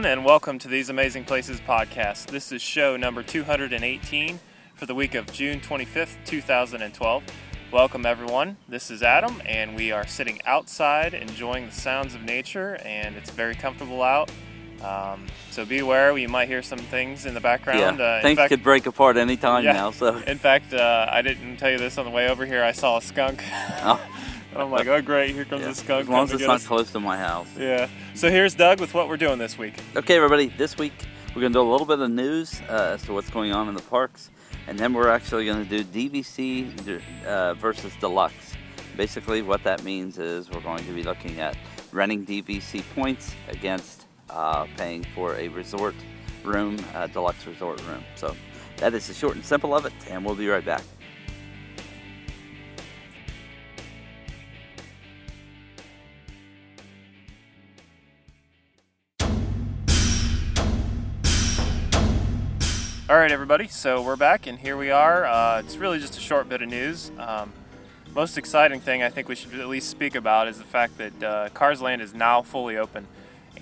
everyone, and welcome to These Amazing Places podcast. This is show number 218 for the week of June 25th, 2012. Welcome, everyone. This is Adam, and we are sitting outside enjoying the sounds of nature, and it's very comfortable out. Um, so be aware, you might hear some things in the background. Yeah, Uh, in things fact- could break apart any time Yeah. now. So In fact, uh, I didn't tell you this on the way over here. I saw a skunk. Oh. I'm like, oh great, here comes yeah, a skunk. as long as it's not us. close to my house. Yeah. So here's Doug with what we're doing this week. Okay, everybody. This week we're going to do a little bit of news uh, as to what's going on in the parks, and then we're actually going to do DVC uh, versus deluxe. Basically, what that means is we're going to be looking at renting DVC points against uh, paying for a resort room, uh, deluxe resort room. So that is the short and simple of it, and we'll be right back. Right, everybody. So we're back, and here we are. Uh, it's really just a short bit of news. Um, most exciting thing I think we should at least speak about is the fact that uh, Cars Land is now fully open,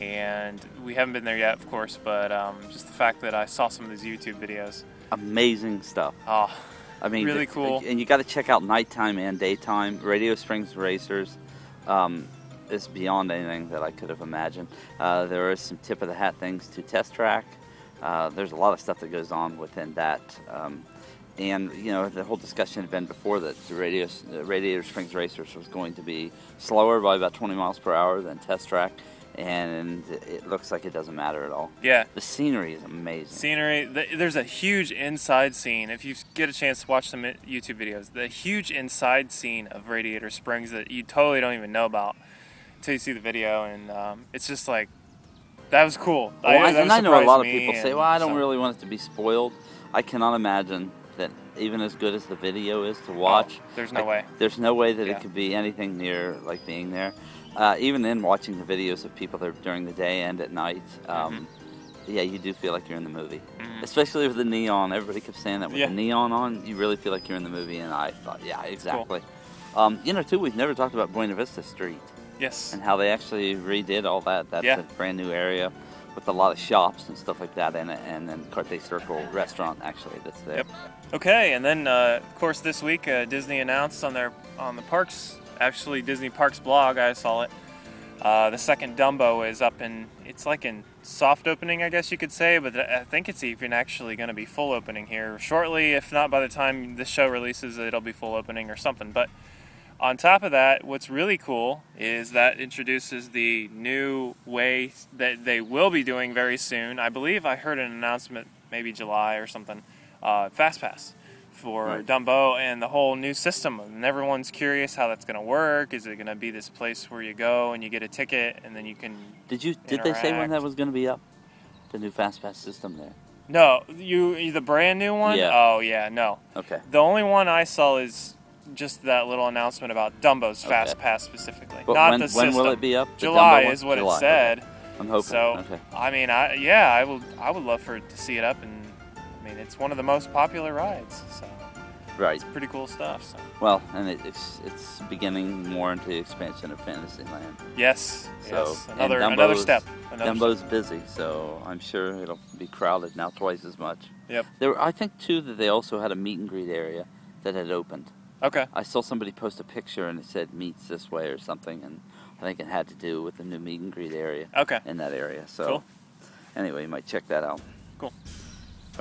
and we haven't been there yet, of course. But um, just the fact that I saw some of these YouTube videos. Amazing stuff. Oh, I mean, Really cool. And you got to check out nighttime and daytime. Radio Springs Racers um, is beyond anything that I could have imagined. Uh, are some tip of the hat things to test track. Uh, there's a lot of stuff that goes on within that. Um, and you know the whole discussion had been before that the Radio, uh, Radiator Springs Racers was going to be slower by about 20 miles per hour than test track, and it looks like it doesn't matter at all. yeah. The scenery is amazing. Scenery. th- There's a huge inside scene. If you get a chance to watch some YouTube videos, the huge inside scene of Radiator Springs that you totally don't even know about until you see the video, and um, it's just like that was cool. Well, I, that and I know a lot of people say, "Well, I don't really want it to be spoiled." I cannot imagine that even as good as the video is to watch, Oh, there's no I- way. There's no way that Yeah. it could be anything near like being there. Uh, even in watching the videos of people there during the day and at night, um, Mm-hmm. yeah, you do feel like you're in the movie. Mhm. Especially with the neon. Everybody kept saying that with Yeah. the neon on, you really feel like you're in the movie. And I thought, yeah, exactly. Um, you know, too, we've never talked about Buena Vista Street Yes. and how they actually redid all that. That's Yeah. a brand new area with a lot of shops and stuff like that in it, and then Carthay Circle restaurant actually that's there. Yep. Okay, and then uh, of course this week uh, Disney announced on their on the parks, actually Disney Parks blog, I saw it. Uh, the second Dumbo is up in it's like in soft opening, I guess you could say, but I think it's even actually going to be full opening here shortly. If not by the time this show releases, it'll be full opening or something. But on top of that, what's really cool is that introduces the new way that they will be doing very soon. I believe I heard an announcement, maybe July or something. Uh, FastPass for Right. Dumbo and the whole new system. And everyone's curious how that's going to work. Is it going to be this place where you go and you get a ticket and then you can? Did you did they say when that was going to be up? The new fast pass system there. No, you the brand new one. Yeah. Oh yeah, no. Okay. The only one I saw is just that little announcement about Dumbo's Okay. Fast Pass specifically, But not when, the when system. will it be up? July is what July, it said. okay. I'm hoping. So okay. I mean, I yeah, I will. I would love for it to see it up, and I mean, it's one of the most popular rides, so Right. it's pretty cool stuff. So Well, and it, it's it's beginning more into the expansion of Fantasyland. yes, So, yes, another another step. Another Dumbo's busy, so I'm sure it'll be crowded now twice as much. Yep. There, were, I think too that they also had a meet and greet area that had opened. Okay. I saw somebody post a picture and it said meets this way or something, and I think it had to do with the new meet and greet area Okay. in that area. So Cool. anyway, you might check that out. Cool.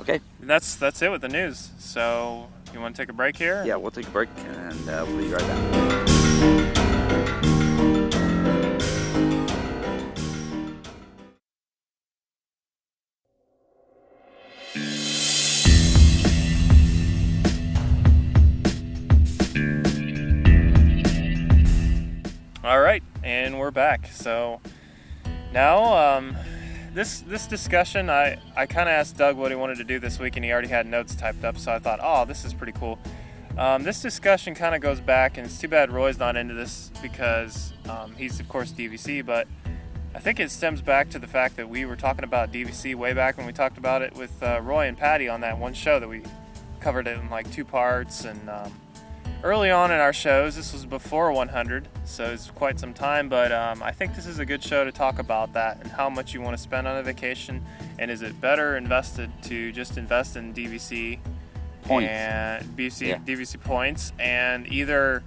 Okay. And that's that's it with the news. So you want to take a break here? Yeah, we'll take a break and uh, we'll be right back. And we're back. So now, um, this this discussion, I I kind of asked Doug what he wanted to do this week, and he already had notes typed up. So I thought, oh, this is pretty cool. Um, this discussion kind of goes back, and it's too bad Roy's not into this because um, he's of course DVC, but I think it stems back to the fact that we were talking about DVC way back when we talked about it with uh, Roy and Patty on that one show that we covered it in like two parts, and um, early on in our shows. This was before 100, so it's quite some time. But um, I think this is a good show to talk about that and how much you want to spend on a vacation, and is it better invested to just invest in DVC Points. and BC, Yeah. DVC points, and either,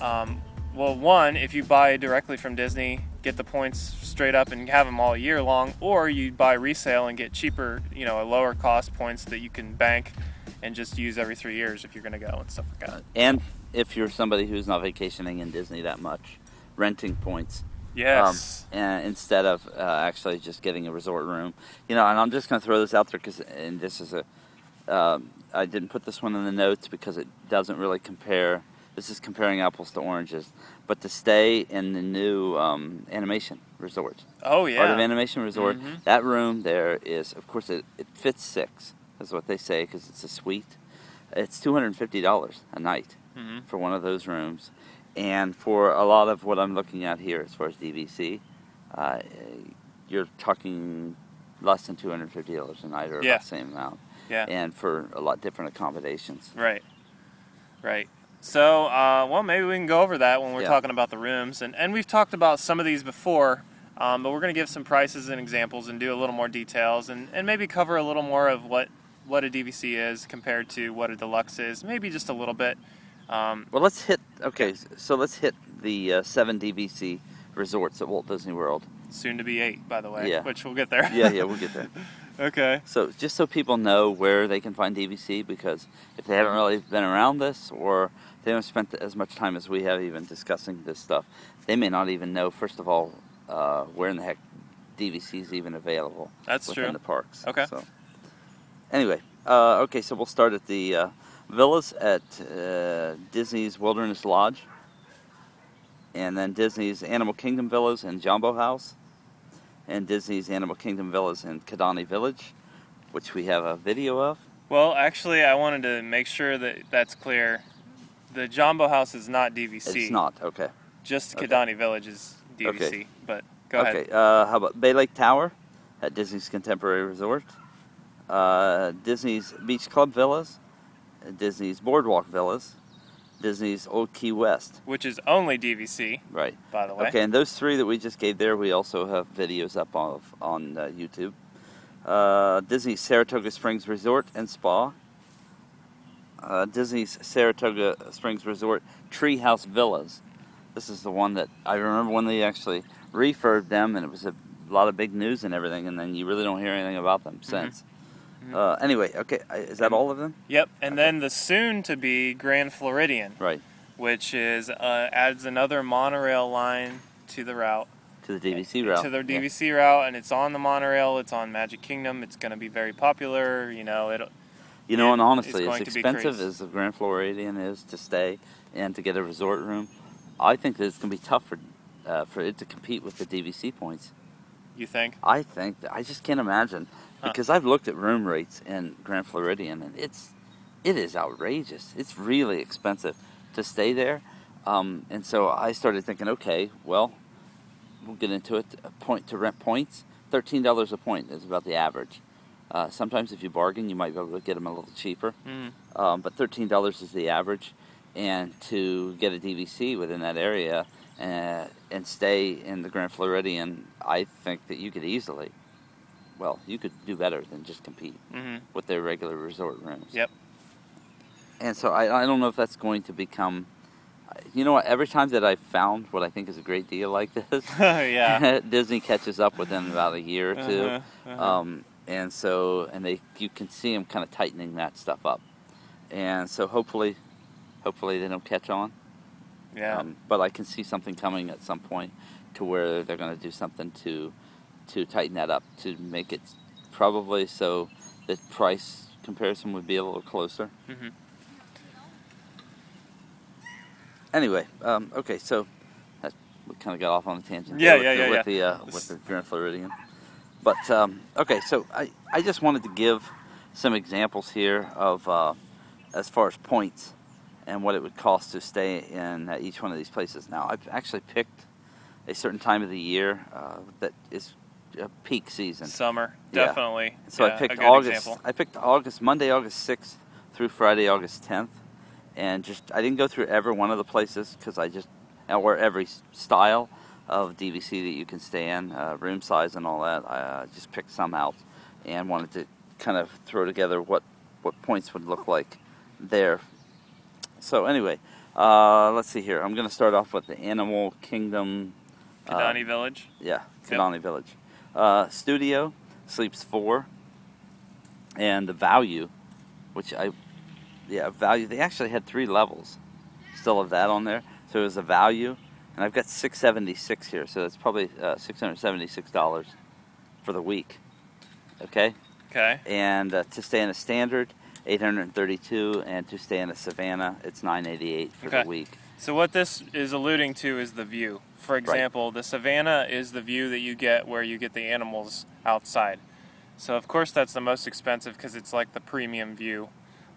um, well, one, if you buy directly from Disney, get the points straight up and have them all year long, or you buy resale and get cheaper, you know, a lower cost points that you can bank and just use every three years if you're going to go and stuff like that. And if you're somebody who's not vacationing in Disney that much, renting points Yes. um, and instead of uh, actually just getting a resort room. You know, and I'm just going to throw this out there because, and this is a, um, I didn't put this one in the notes because it doesn't really compare. This is comparing apples to oranges. But to stay in the new um, animation resort, oh yeah. Art of Animation Resort, Mhm. that room there is, of course, it, it fits six, is what they say, because it's a suite. It's $250 a night Mhm. for one of those rooms. And for a lot of what I'm looking at here, as far as DVC, uh, you're talking less than $250 a night or Yeah. about the same amount. Yeah. And for a lot different accommodations. Right. Right. So, uh, well, maybe we can go over that when we're Yeah. talking about the rooms, and and we've talked about some of these before, um, but we're going to give some prices and examples and do a little more details, and, and maybe cover a little more of what what a DVC is compared to what a deluxe is, maybe just a little bit. Um, Well, let's hit, okay, so let's hit the uh, seven DVC resorts at Walt Disney World. soon to be eight, by the way, Yeah. which we'll get there. Yeah, yeah, we'll get there. okay. So just so people know where they can find DVC, because if they haven't really been around this or they haven't spent as much time as we have even discussing this stuff, they may not even know. First of all, uh, where in the heck DVC is even available That's within true. the parks. Okay. So anyway, uh, okay, so we'll start at the uh, villas at uh, Disney's Wilderness Lodge, and then Disney's Animal Kingdom villas in Jambo House, and Disney's Animal Kingdom villas in Kidani Village, which we have a video of. Well, actually, I wanted to make sure that that's clear. The Jambo House is not DVC. It's not okay. Just Okay. Kidani Village is DVC. Okay. But go okay. ahead. Uh, how about Bay Lake Tower at Disney's Contemporary Resort, uh, Disney's Beach Club villas, Disney's Boardwalk villas, Disney's Old Key West. Which is only DVC, Right. by the way. Okay, and those three that we just gave there, we also have videos up of on uh, YouTube. Uh, Disney's Saratoga Springs Resort and Spa. Uh, Disney's Saratoga Springs Resort Treehouse Villas. This is the one that I remember when they actually refurbed them, and it was a lot of big news and everything, and then you really don't hear anything about them since. Mhm. Uh, anyway, okay, is that all of them? Yep. And Okay. then the soon to be Grand Floridian, Right, which is uh, adds another monorail line to the route. to the DVC route. To Yeah. DVC route, and it's on the monorail. It's on Magic Kingdom. It's going to be very popular. You know, it. You know, and honestly, as going to be expensive as the Grand Floridian is to stay and to get a resort room, I think that it's going to be tough for uh, for it to compete with the DVC points. You think? I think that, I just can't imagine Huh. because I've looked at room rates in Grand Floridian and it's it is outrageous. It's really expensive to stay there, um, and so I started thinking, okay, well, we'll get into it. A point to rent points, thirteen dollars a point is about the average. Uh, sometimes if you bargain, you might be able to get them a little cheaper Mm. um, but thirteen dollars is the average. And to get a DVC within that area uh, and stay in the Grand Floridian, I think that you could easily, well, you could do better than just compete hmm with their regular resort rooms. Yep. And so I, I don't know if that's going to become. You know what? Every time that I've found what I think is a great deal like this, yeah. Disney catches up within about a year or 2 Uh-huh, uh-huh. um, and so and they you can see them kind of tightening that stuff up, and so hopefully, hopefully they don't catch on. yeah. Um, but I can see something coming at some point to where they're going to do something to to tighten that up to make it probably so the price comparison would be a little closer. Mhm. Anyway, um, okay, so that, we kind of got off on a tangent. Yeah, there yeah, with the, yeah, With the, uh, with the Grand Floridian. But um, okay, so I, I just wanted to give some examples here of uh, as far as points and what it would cost to stay in uh, each one of these places. Now, I've actually picked a certain time of the year uh, that is peak season. Summer, Yeah. definitely. So Yeah, I a picked good August. example. I picked August, Monday, August sixth through Friday, August tenth, and just I didn't go through every one of the places because I just or every s- style of DVC that you can stay in, uh, room size and all that. I uh, just picked some out and wanted to kind of throw together what what points would look like there. So anyway, uh, let's see here. I'm going to start off with the Animal Kingdom. uh, Kidani Village. yeah, Yep. Kidani Village. Uh, studio sleeps four, and the value, which I, yeah, value. They actually had three levels, still of that on there. So it was a value, and I've got six seventy six here. So that's probably uh, six hundred seventy six dollars for the week. Okay, Okay. and uh, to stay in a standard. 832 and to stay in a savannah it's 988 for Okay. the week So what this is alluding to is the view. For example, the savannah is the view that you get where you get the animals outside. So of course that's the most expensive because it's like the premium view.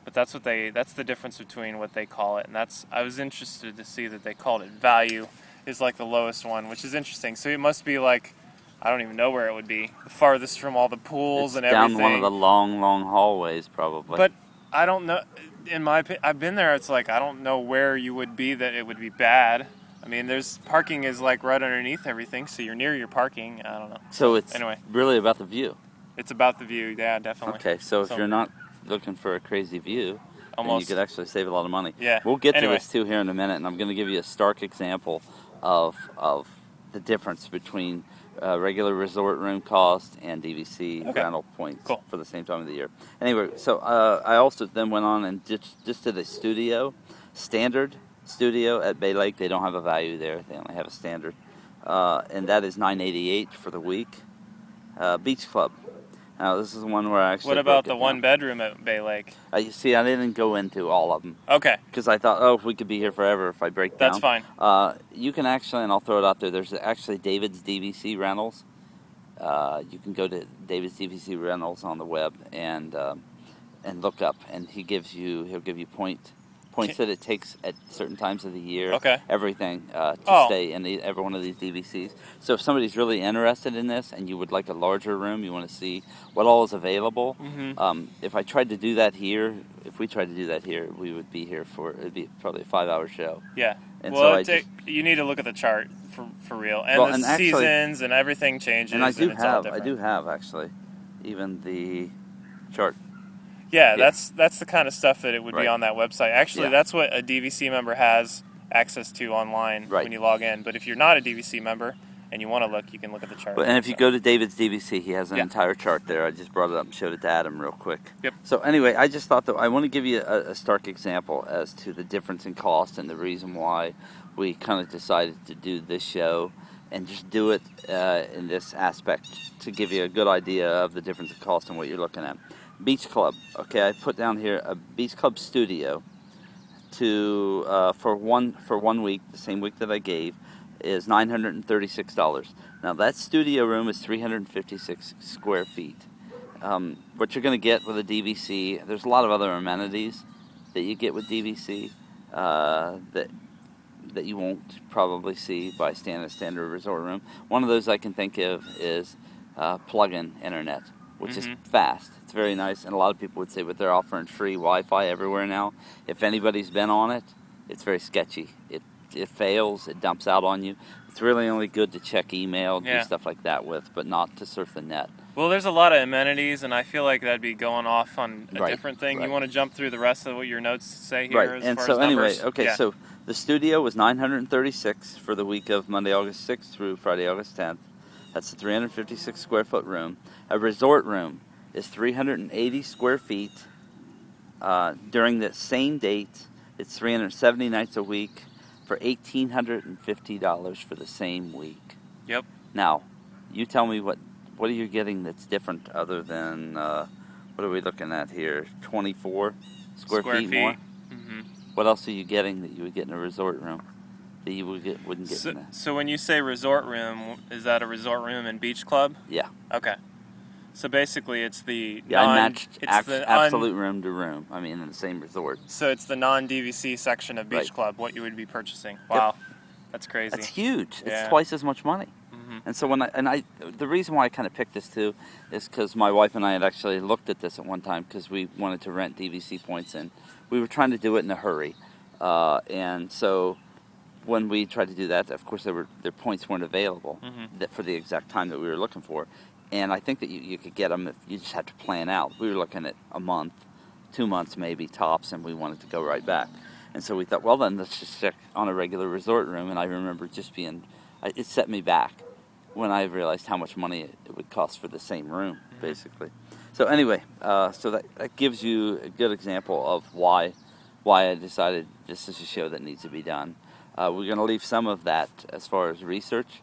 But that's what they that's the difference between what they call it. And that's I was interested to see that they called it value is like the lowest one, which is interesting. So it must be like I don't even know where it would be. The farthest from all the pools it's and down everything. one of the long long hallways probably But I don't know. In my opinion, I've been there. It's like I don't know where you would be that it would be bad. I mean, there's parking is like right underneath everything, so you're near your parking. I don't know. So it's Anyway. really about the view. It's about the view. Yeah, definitely. Okay, so if So- you're not looking for a crazy view, then you could actually save a lot of money. Yeah. We'll get Anyway. to this too here in a minute, and I'm going to give you a stark example of of the difference between uh, regular resort room cost and DVC Okay. rental points Cool. for the same time of the year. Anyway, so uh, I also then went on and just just did a studio, standard studio at Bay Lake. They don't have a value there; they only have a standard, uh, and that is 988 for the week. Uh, Beach Club. Now this is the one where I actually. What about the one down. bedroom at Bay Lake? Uh, you see, I didn't go into all of them Okay, because I thought, oh, we could be here forever if I break down. that's fine. Uh, you can actually, and I'll throw it out there. There's actually David's DVC rentals. Uh, you can go to David's DVC rentals on the web and um, and look up, and he gives you he'll give you point points that it takes at certain times of the year. Okay. Everything uh, to Oh. stay in the, every one of these DVCs. So if somebody's really interested in this and you would like a larger room, you want to see what all is available. hmm Um, if I tried to do that here, if we tried to do that here, we would be here for it'd be probably a five-hour show. Yeah. And well, so it take- you need to look at the chart for for real, and Well, the and actually- seasons and everything changes. and I do it's have, I do have actually, even the chart. Yeah, Yeah. that's that's the kind of stuff that it would be on that website. Actually, Yeah. that's what a DVC member has access to online Right. when you log in. But if you're not a DVC member and you want to look, you can look at the chart. But, and if you go to David's DVC, he has an Yeah. entire chart there. I just brought it up and showed it to Adam real quick. Yep. So anyway, I just thought that I want to give you a, a stark example as to the difference in cost and the reason why we kind of decided to do this show and just do it uh, in this aspect to give you a good idea of the difference in cost and what you're looking at. Beach Club. Okay, I put down here a Beach Club studio to uh, for one for one week, the same week that I gave, is nine hundred and thirty six dollars. Now that studio room is three hundred and fifty six square feet. Um, what you're going to get with a DVC, there's a lot of other amenities that you get with DVC uh, that that you won't probably see by a standard resort room. One of those I can think of is uh, plug-in internet, which Mhm. is fast. It's very nice, and a lot of people would say, but they're offering free Wi-Fi everywhere now. If anybody's been on it, it's very sketchy. It it fails. It dumps out on you. It's really only good to check email, Yeah. do stuff like that with, but not to surf the net. well, there's a lot of amenities, and I feel like that'd be going off on a Right, different thing. right. You want to jump through the rest of what your notes say here? right As and far so as anyway okay Yeah. so the studio was 936 for the week of monday august 6th through friday august 10th that's a 356 square foot room. A resort room is 380 square feet. Uh, during the same date it's 370 nights a week for $1850 for the same week. Yep. now you tell me what what are you getting that's different other than uh, what are we looking at here? 24 square, feet, more? hmm what else are you getting that you would get in a resort room you would get, wouldn't get So, in so when you say resort room, is that a resort room and beach club? Yeah. Okay. So basically, it's the Yeah, non, matched it's the un- absolute room to room. I mean, in the same resort. so it's the non DVC section of Beach Right. Club. What you would be purchasing? Wow, that's crazy. That's huge. Yeah. It's twice as much money. Mhm. Mhm. And so when I and I the reason why I kind of picked this too is because my wife and I had actually looked at this at one time because we wanted to rent DVC points and we were trying to do it in a hurry, uh, and so when we tried to do that, of course there were their points weren't available Mhm. that for the exact time that we were looking for, and I think that you, you could get them if you just had to plan out. We were looking at a month, two months maybe tops, and we wanted to go right back. And so we thought, well then let's just check on a regular resort room. And I remember just being, it set me back when I realized how much money it it would cost for the same room, basically. So anyway, uh, so that, that gives you a good example of why why I decided this is a show that needs to be done. Uh, we're going to leave some of that as far as research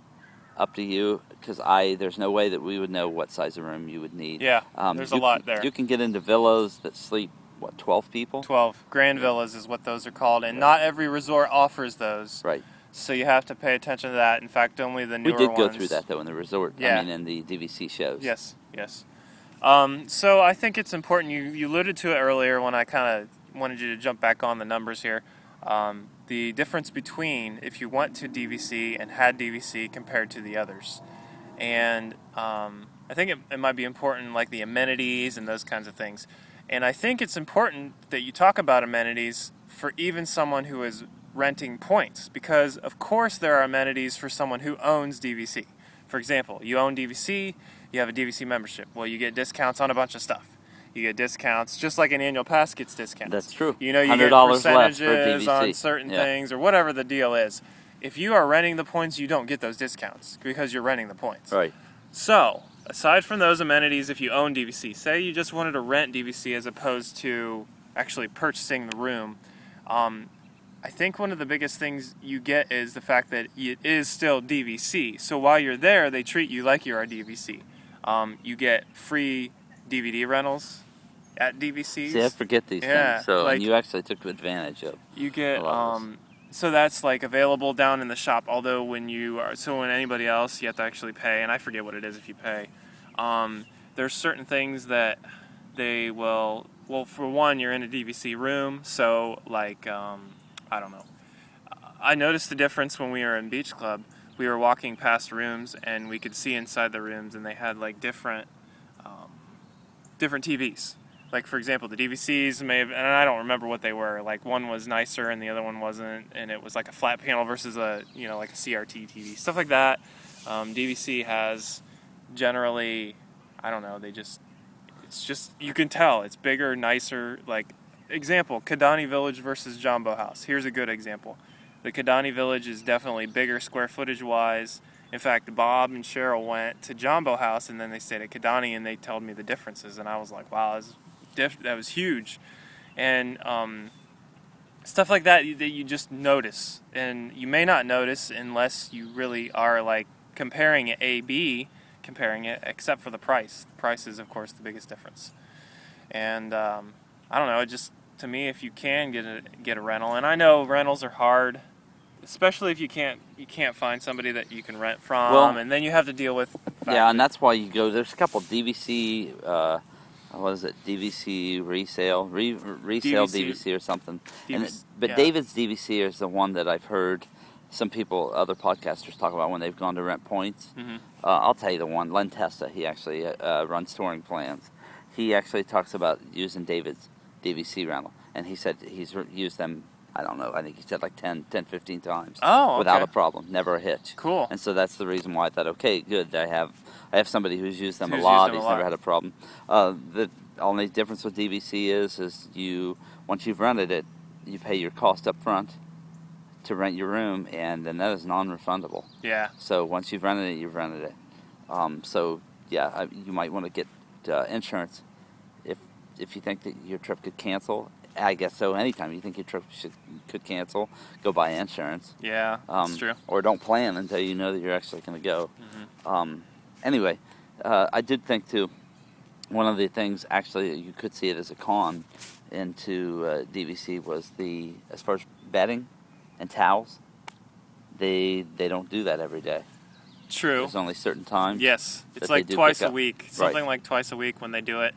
up to you because I there's no way that we would know what size of room you would need. Yeah, Um, there's a lot can- there. You can get into villas that sleep what 12 people. 12 grand villas is what those are called, and not every resort offers those. Right. So you have to pay attention to that. In fact, only the new ones. We did go ones- through that though in the resort. Yeah. I mean in the DVC shows. Yes, yes. Um, so I think it's important. You, you alluded to it earlier when I kind of wanted you to jump back on the numbers here. Um, the difference between if you went to DVC and had DVC compared to the others. And um, I think it, it might be important, like the amenities and those kinds of things. And I think it's important that you talk about amenities for even someone who is renting points, because of course there are amenities for someone who owns DVC. For example, you own DVC, you have a DVC membership. Well, you get discounts on a bunch of stuff. You get discounts, just like an annual pass gets discounts. That's true. You know, you get $100 less for percentages on certain Yeah. things or whatever the deal is. If you are renting the points, you don't get those discounts because you're renting the points. Right. So, aside from those amenities, if you own DVC, say you just wanted to rent DVC as opposed to actually purchasing the room, um, I think one of the biggest things you get is the fact that it is still DVC. So while you're there, they treat you like you're DVC. Um, you get free DVD rentals at DVCs. See, I forget these Yeah, things. So like- and you actually took advantage of. You get lot of um, so that's like available down in the shop. Although when you are so when anybody else, you have to actually pay, and I forget what it is if you pay. Um, there's certain things that they will. Well, for one, you're in a DVC room, so like um, I don't know. I noticed the difference when we were in Beach Club. We were walking past rooms, and we could see inside the rooms, and they had like different um, different TVs. Like for example, the DVCs may have, and I don't remember what they were. Like one was nicer and the other one wasn't, and it was like a flat panel versus a you know like a CRT TV, stuff like that. Um, DVC has generally, I don't know, they just it's just you can tell it's bigger, nicer. Like example, Kidani Village versus Jambo House. Here's a good example. The Kidani Village is definitely bigger square footage wise. In fact, Bob and Cheryl went to Jambo House and then they stayed at Kidani and they told me the differences and I was like, wow, that was, diff- that was huge. And um, stuff like that that you just notice and you may not notice unless you really are like comparing it A B, comparing it except for the price. The price is of course the biggest difference. And um, I don't know, it just to me, if you can get a get a rental, and I know rentals are hard, especially if you can't you can't find somebody that you can rent from, Well- and then you have to deal with. Yeah, and that's why you go. There's a couple DVC. Uh, what is it? DVC resale, re, resale DVC. DVC, or something. And it, but yeah. David's DVC is the one that I've heard some people, other podcasters, talk about when they've gone to rent points. Mhm. Uh, I'll tell you the one. Len Testa, he actually uh, runs touring plans. He actually talks about using David's DVC rental, and he said he's re- used them. I don't know. I think he said like 10, 10 15 times Oh, without a problem, never a hitch. Cool. And so that's the reason why I thought, okay, good. I have I have somebody who's used them Who's a lot. them a He's lot. never had a problem. Uh, the only difference with DVC is is you once you've rented it, you pay your cost up front to rent your room, and then that is non-refundable. Yeah. So once you've rented it, you've rented it. Um, so yeah, I, you might want to get uh, insurance if if you think that your trip could cancel. I guess so. Anytime you think your trip should, could cancel, go buy insurance. Yeah. Um, that's true. Or don't plan until you know that you're actually going to go. Mhm. Um, anyway, uh, I did think too. One of the things actually you could see it as a con into uh, DVC was the as far as bedding and towels. They they don't do that every day. True. There's only certain times. Yes, it's like twice a week, something like twice a week when they do it.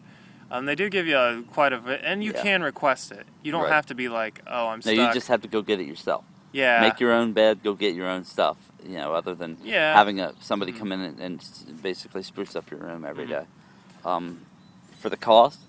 Um, they do give you a, quite a bit, and you Yeah. can request it. You don't Right. have to be like, oh, I'm No, stuck. you just have to go get it yourself. Yeah. Make your own bed. Go get your own stuff. You know, other than Yeah. having a somebody Mhm. come in and, and basically spruce up your room every Mhm. day. Um, for the cost,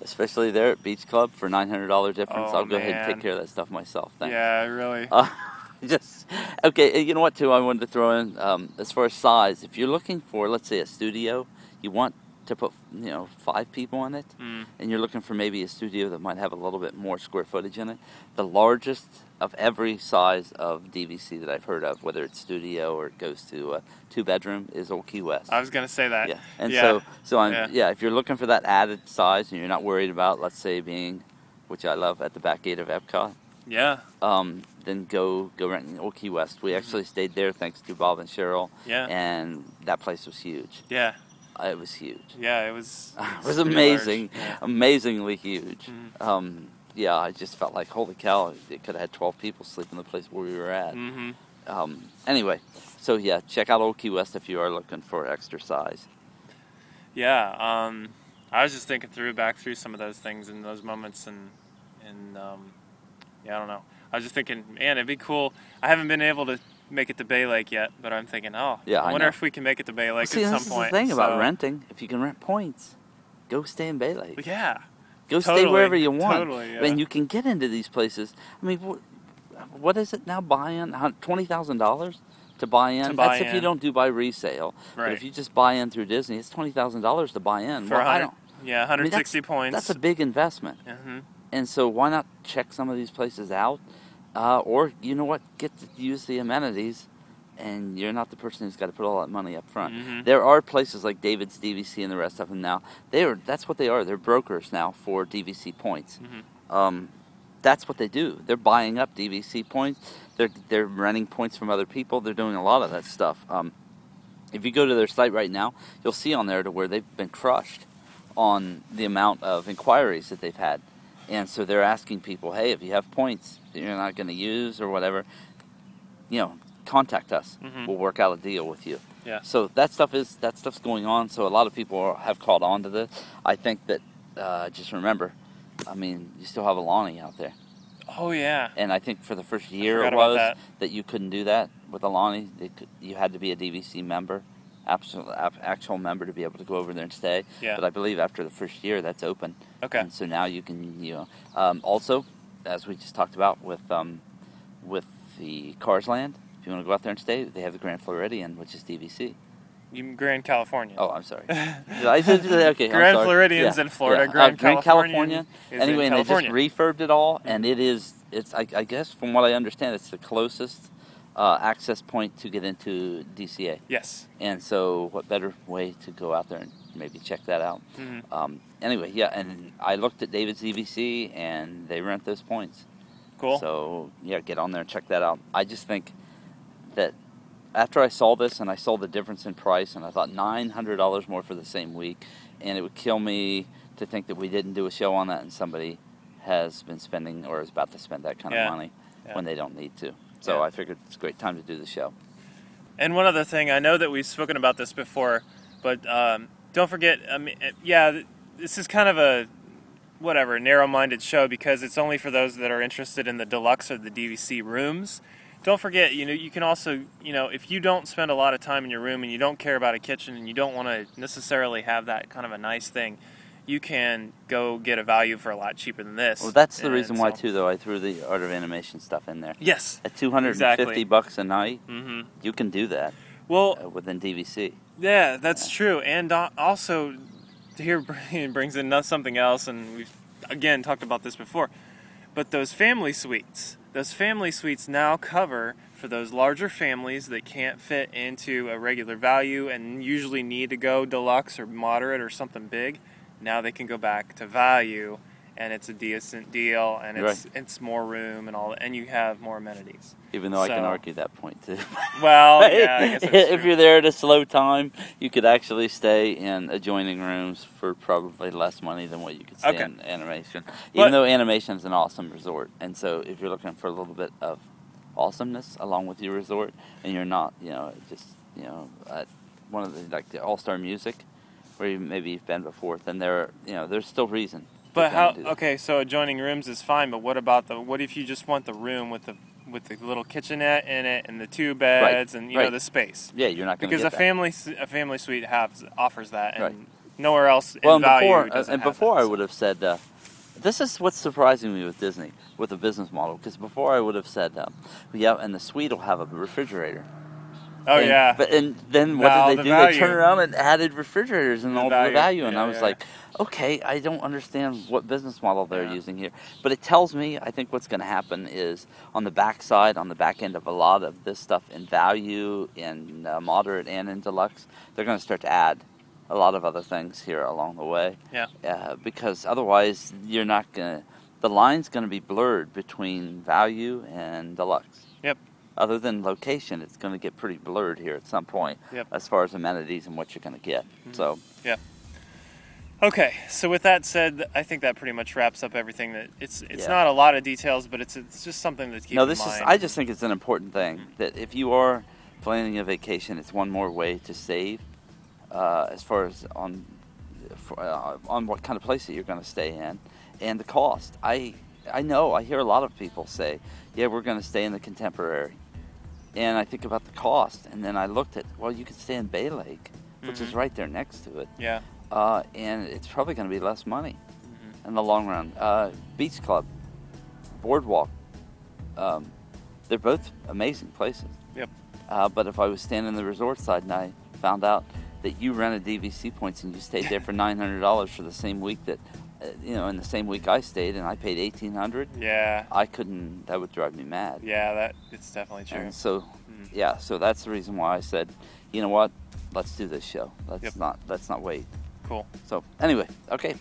especially there at Beach Club for nine hundred dollar difference, Oh, I'll go ahead and take care of that stuff myself. Thanks. Yeah, really. Uh, just okay. You know what? Too, I wanted to throw in um, as far as size. If you're looking for, let's say, a studio, you want to put you know five people in it, Mm. and you're looking for maybe a studio that might have a little bit more square footage in it. The largest of every size of DVC that I've heard of, whether it's studio or it goes to a two bedroom, is Old Key West. I was gonna say that. Yeah, and Yeah. so so I'm Yeah. yeah. If you're looking for that added size and you're not worried about, let's say, being, which I love, at the back gate of Epcot, Yeah. um, then go go rent in Old Key West. We actually stayed there thanks to Bob and Cheryl, Yeah. and that place was huge. Yeah. It was huge. Yeah. It was. It was amazing. Yeah. amazingly huge. Mhm. Um, yeah, I just felt like holy cow! It could have had twelve people sleep in the place where we were at. Mhm. Um, anyway, so yeah, check out Old Key West if you are looking for extra size. Yeah. Um, I was just thinking through back through some of those things and those moments and and um, yeah, I don't know. I was just thinking, man, it'd be cool. I haven't been able to make it to Bay Lake yet, but I'm thinking, oh, Yeah, I wonder know. if we can make it to Bay Lake See, at some point. the thing about renting. If you can rent points, go stay in Bay Lake. Yeah. Go stay wherever you want. totally, yeah. And you can get into these places. I mean, what, is it now? Buy in twenty thousand dollars to buy in. To buy That's if you don't do by resale. But Right. if you just buy in through Disney, it's twenty thousand dollars to buy in. For Well, I don't. Yeah, I mean, 160 points. That's a big investment. hmm And so why not check some of these places out? Uh, or you know what, get to use the amenities, and you're not the person who's got to put all that money up front. Mhm. There are places like David's DVC and the rest of them now. They are that's what they are. They're brokers now for DVC points. Mhm. Um, that's what they do. They're buying up DVC points. They're they're renting points from other people. They're doing a lot of that stuff. Um, if you go to their site right now, you'll see on there to where they've been crushed on the amount of inquiries that they've had. And so they're asking people, hey, if you have points that you're not going to use or whatever, you know, contact us. Mhm. We'll work out a deal with you. Yeah. So that stuff is that stuff's going on. So a lot of people are, have caught on to this. I think that uh, just remember, I mean, you still have Aulani out there, Oh yeah. and I think for the first year it was that. you couldn't do that with Aulani. They could, you had to be a DVC member, actual actual member to be able to go over there and stay. Yeah. But I believe after the first year, that's open. Okay. And so now you can, you know, um, also, as we just talked about with um, with the Cars Land, if you want to go out there and stay, they have the Grand Floridian, which is DVC. You Grand Californian. Oh, I'm sorry. I said okay. I'm Grand sorry. Floridian's Yeah, in Florida. yeah. Grand, uh, Grand Californian. Anyway, in and they just California. refurbed it all, and it is. It's. I, I guess from what I understand, it's the closest uh, access point to get into DCA. yes. And so, what better way to go out there and maybe check that out? Mhm. Um, anyway, yeah, and I looked at David's DVC, and they rent those points. Cool. So yeah, get on there and check that out. I just think that after I saw this and I saw the difference in price, and I thought nine hundred dollars more for the same week, and it would kill me to think that we didn't do a show on that, and somebody has been spending or is about to spend that kind Yeah. of money Yeah. when they don't need to. So Yeah. I figured it's a great time to do the show. And one other thing, I know that we've spoken about this before, but um, don't forget. I mean, yeah, this is kind of a whatever narrow-minded show because it's only for those that are interested in the deluxe or the DVC rooms. Don't forget, you know, you can also, you know, if you don't spend a lot of time in your room and you don't care about a kitchen and you don't want to necessarily have that kind of a nice thing, you can go get a value for a lot cheaper than this. Well, that's the And reason why so- too, though. I threw the art of animation stuff in there. Yes. At two hundred and fifty Exactly. bucks a night, hmm you can do that Well, uh, within DVC. Yeah, that's true. And uh, also, here brings in something else, and we've again talked about this before. But those family suites, those family suites now cover for those larger families that can't fit into a regular value and usually need to go deluxe or moderate or something big. Now they can go back to value, and it's a decent deal, and it's it's more room and all, and you have more amenities. Even though I can argue that point too. Well, yeah, I guess if true. you're there at a slow time, you could actually stay in adjoining rooms for probably less money than what you could stay Okay. in animation. But- Even though animation is an awesome resort, and so if you're looking for a little bit of awesomeness along with your resort, and you're not, you know, just you know, at one of the like the All Star Music, where you, maybe you've been before, then there, you know, there's still reason. But how? and do that. Okay, so adjoining rooms is fine. But what about the? What if you just want the room with the with the little kitchenette in it and the two beds and you right. know the space. Yeah, you're not going to Because get a that. family a family suite has offers that, and Right. nowhere else in well, and value before, doesn't and before that, I would have said, uh, this is what's surprising me with Disney, with the business model. Because before I would have said, uh, yeah, and the suite will have a refrigerator. Oh and, yeah. But and then what did the they do? They value. turned around and added refrigerators and The all value. the value, and Yeah, I was yeah. like, okay, I don't understand what business model they're Yeah. using here. But it tells me, I think what's going to happen is on the back side, on the back end of a lot of this stuff in value, in uh, moderate, and in deluxe, they're going to start to add a lot of other things here along the way. Yeah. Uh, because otherwise, you're not going to. The line's going to be blurred between value and deluxe. Other than location, it's going to get pretty blurred here at some point Yep. as far as amenities and what you're going to get. Mm-hmm. So, yeah. Okay, so with that said, I think that pretty much wraps up everything. That it's it's Yeah. not a lot of details, but it's it's just something to keep no, in this is. I just think it's an important thing Mm-hmm. that if you are planning a vacation, it's one more way to save uh, as far as on for, uh, on what kind of place that you're going to stay in and the cost. I I know I hear a lot of people say, "Yeah, we're going to stay in the Contemporary," and I think about the cost, and then I looked at, well, you could stay in Bay Lake, which is Mhm. right there next to it. yeah. uh, and it's probably going to be less money Mhm. in the long run. Uh, Beach Club, Boardwalk, um, they're both amazing places. Yep. Uh, but if I was standing in the resort side and I found out that you rented DVC points and you stayed there for nine hundred dollars for the same week that, you know, in the same week I stayed and I paid eighteen hundred, Yeah. I couldn't. That would drive me mad. Yeah. That it's definitely true. And so, Mhm. yeah. So that's the reason why I said, you know what? Let's do this show. Let's Yep. not. Let's not wait. Cool. So anyway, okay,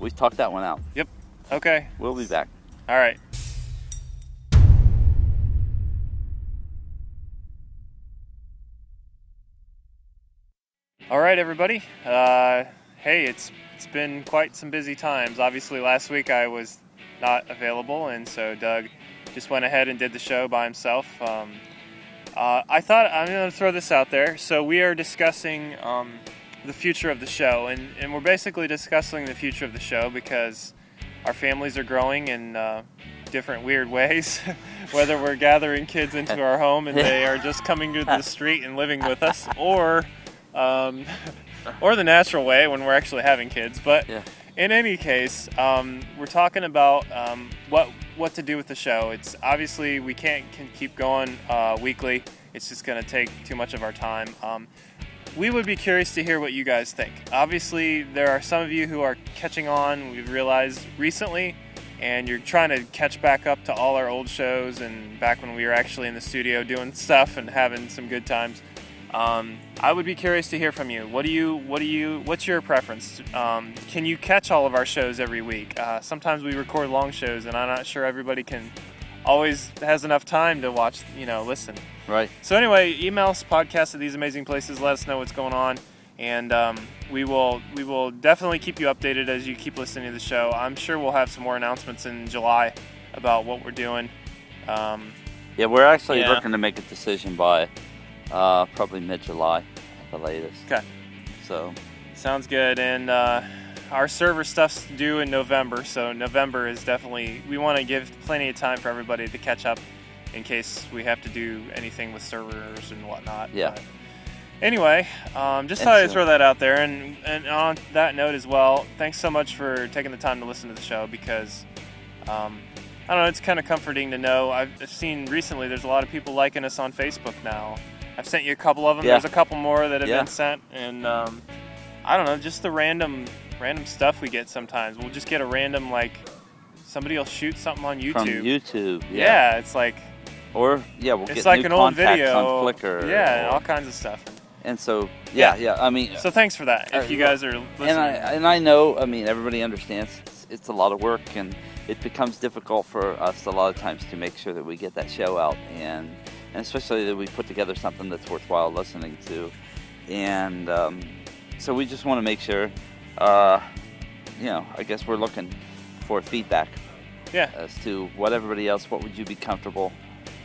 we've talked that one out. Yep. Okay. We'll be back. All right. All right, everybody. Uh, hey, it's it's been quite some busy times. Obviously, last week I was not available, and so Doug just went ahead and did the show by himself. Um, uh, I thought I'm going to throw this out there. So we are discussing um, the future of the show, and, and we're basically discussing the future of the show because our families are growing in uh, different weird ways. Whether we're gathering kids into our home and they are just coming to the street and living with us, or um, or the natural way when we're actually having kids. But Yeah. in any case, um, we're talking about um, what what to do with the show. It's obviously we can't can keep going uh, weekly. It's just going to take too much of our time. Um, we would be curious to hear what you guys think. Obviously, there are some of you who are catching on. We've realized recently, and you're trying to catch back up to all our old shows and back when we were actually in the studio doing stuff and having some good times. Um, I would be curious to hear from you. What do you? What do you? What's your preference? Um, can you catch all of our shows every week? Uh, sometimes we record long shows, and I'm not sure everybody can always has enough time to watch. You know, listen. Right. So anyway, email us podcast at these amazing places. Let us know what's going on, and um, we will we will definitely keep you updated as you keep listening to the show. I'm sure we'll have some more announcements in July about what we're doing. Um, Yeah, we're actually Yeah. looking to make a decision by uh, probably mid-July at the latest. Okay. So sounds good, and uh, our server stuff's due in November, so November is definitely we want to give plenty of time for everybody to catch up in case we have to do anything with servers and whatnot. Yeah. But anyway, um, just thought I'd throw that out there, and and on that note as well, thanks so much for taking the time to listen to the show because. Um, I don't know. It's kind of comforting to know. I've I've seen recently. There's a lot of people liking us on Facebook now. I've sent you a couple of them. Yeah. There's a couple more that have Yeah. been sent, and um, I don't know. Just the random, random stuff we get sometimes. We'll just get a random like somebody will shoot something on YouTube. from YouTube, yeah. yeah. it's like or yeah, we'll it's get like new an old contacts video. on Flickr. Yeah, or- all kinds of stuff. and so yeah, yeah. I mean, So thanks for that. If you guys are listening, and I and I know. I mean, everybody understands it's, it's a lot of work, and it becomes difficult for us a lot of times to make sure that we get that show out, and and especially that we put together something that's worthwhile listening to, and um, so we just want to make sure. Uh, you know, I guess we're looking for feedback yeah, as to what everybody else. What would you be comfortable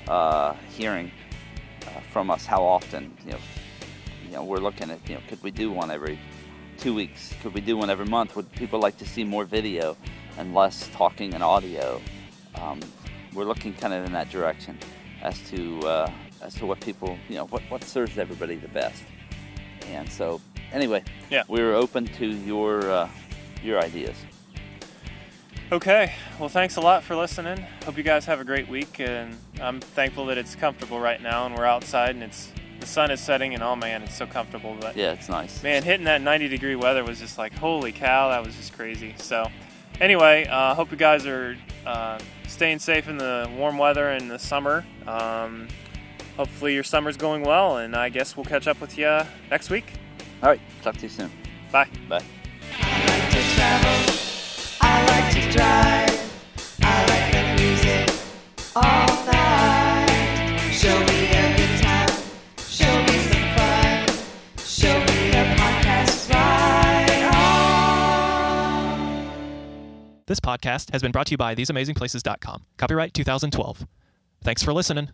uh, hearing uh, from us? How often? You know, you know, we're looking at. You know, could we do one every two weeks? Could we do one every month? Would people like to see more video and less talking and audio? Um, we're looking kind of in that direction as to uh, as to what people you know what what serves everybody the best. And so anyway, Yeah. we are open to your uh, your ideas. Okay, well, thanks a lot for listening. Hope you guys have a great week, and I'm thankful that it's comfortable right now, and we're outside, and it's the sun is setting, and oh man, it's so comfortable. But Yeah, it's nice. man, hitting that 90 degree weather was just like, holy cow, that was just crazy. So, anyway, uh, hope you guys are uh, staying safe in the warm weather and the summer. Um, hopefully, your summer's going well, and I guess we'll catch up with you next week. All right, talk to you soon. Bye. Bye. I like to travel. I like to drive. I like the music all This podcast has been brought to you by theseamazingplaces.com. Copyright 2012. Thanks for listening.